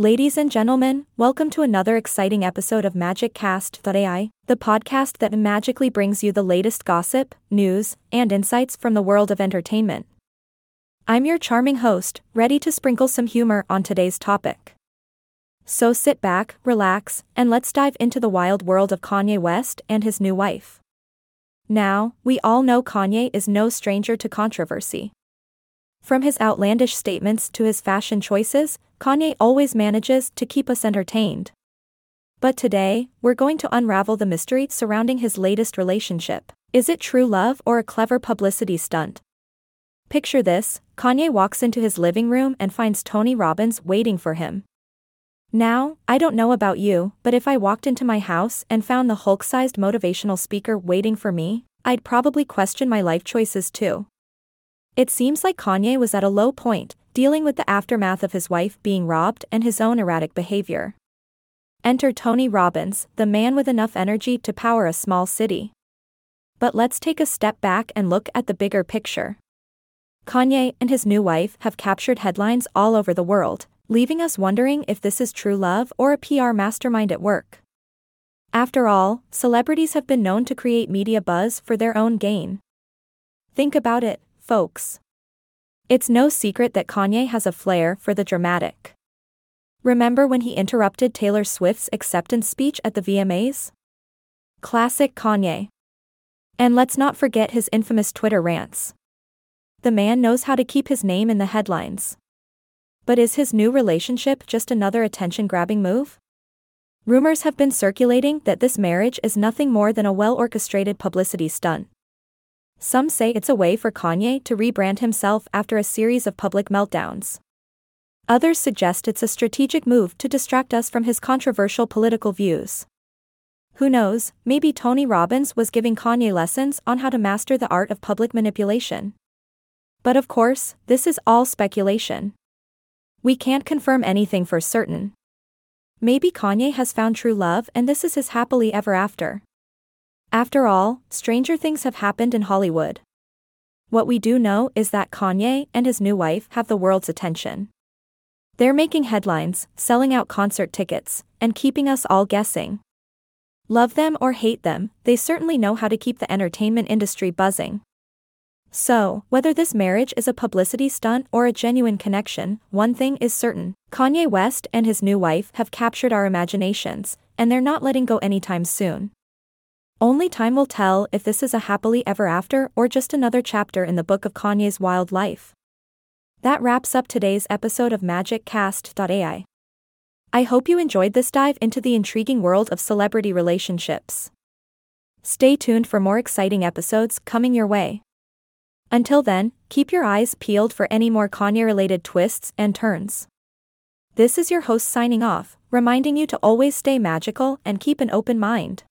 Ladies and gentlemen, welcome to another exciting episode of MagicCast.ai, the podcast that magically brings you the latest gossip, news, and insights from the world of entertainment. I'm your charming host, ready to sprinkle some humor on today's topic. So sit back, relax, and let's dive into the wild world of Kanye West and his new wife. Now, we all know Kanye is no stranger to controversy. From his outlandish statements to his fashion choices, Kanye always manages to keep us entertained. But today, we're going to unravel the mystery surrounding his latest relationship. Is it true love or a clever publicity stunt? Picture this Kanye walks into his living room and finds Tony Robbins waiting for him. Now, I don't know about you, but if I walked into my house and found the Hulk sized motivational speaker waiting for me, I'd probably question my life choices too. It seems like Kanye was at a low point, dealing with the aftermath of his wife being robbed and his own erratic behavior. Enter Tony Robbins, the man with enough energy to power a small city. But let's take a step back and look at the bigger picture. Kanye and his new wife have captured headlines all over the world, leaving us wondering if this is true love or a PR mastermind at work. After all, celebrities have been known to create media buzz for their own gain. Think about it, folks. It's no secret that Kanye has a flair for the dramatic. Remember when he interrupted Taylor Swift's acceptance speech at the VMAs? Classic Kanye. And let's not forget his infamous Twitter rants. The man knows how to keep his name in the headlines. But is his new relationship just another attention grabbing move? Rumors have been circulating that this marriage is nothing more than a well orchestrated publicity stunt. Some say it's a way for Kanye to rebrand himself after a series of public meltdowns. Others suggest it's a strategic move to distract us from his controversial political views. Who knows, maybe Tony Robbins was giving Kanye lessons on how to master the art of public manipulation. But of course, this is all speculation. We can't confirm anything for certain. Maybe Kanye has found true love and this is his happily ever after. After all, stranger things have happened in Hollywood. What we do know is that Kanye and his new wife have the world's attention. They're making headlines, selling out concert tickets, and keeping us all guessing. Love them or hate them, they certainly know how to keep the entertainment industry buzzing. So, whether this marriage is a publicity stunt or a genuine connection, one thing is certain Kanye West and his new wife have captured our imaginations, and they're not letting go anytime soon. Only time will tell if this is a happily ever after or just another chapter in the book of Kanye's wild life. That wraps up today's episode of MagicCast.ai. I hope you enjoyed this dive into the intriguing world of celebrity relationships. Stay tuned for more exciting episodes coming your way. Until then, keep your eyes peeled for any more Kanye related twists and turns. This is your host signing off, reminding you to always stay magical and keep an open mind.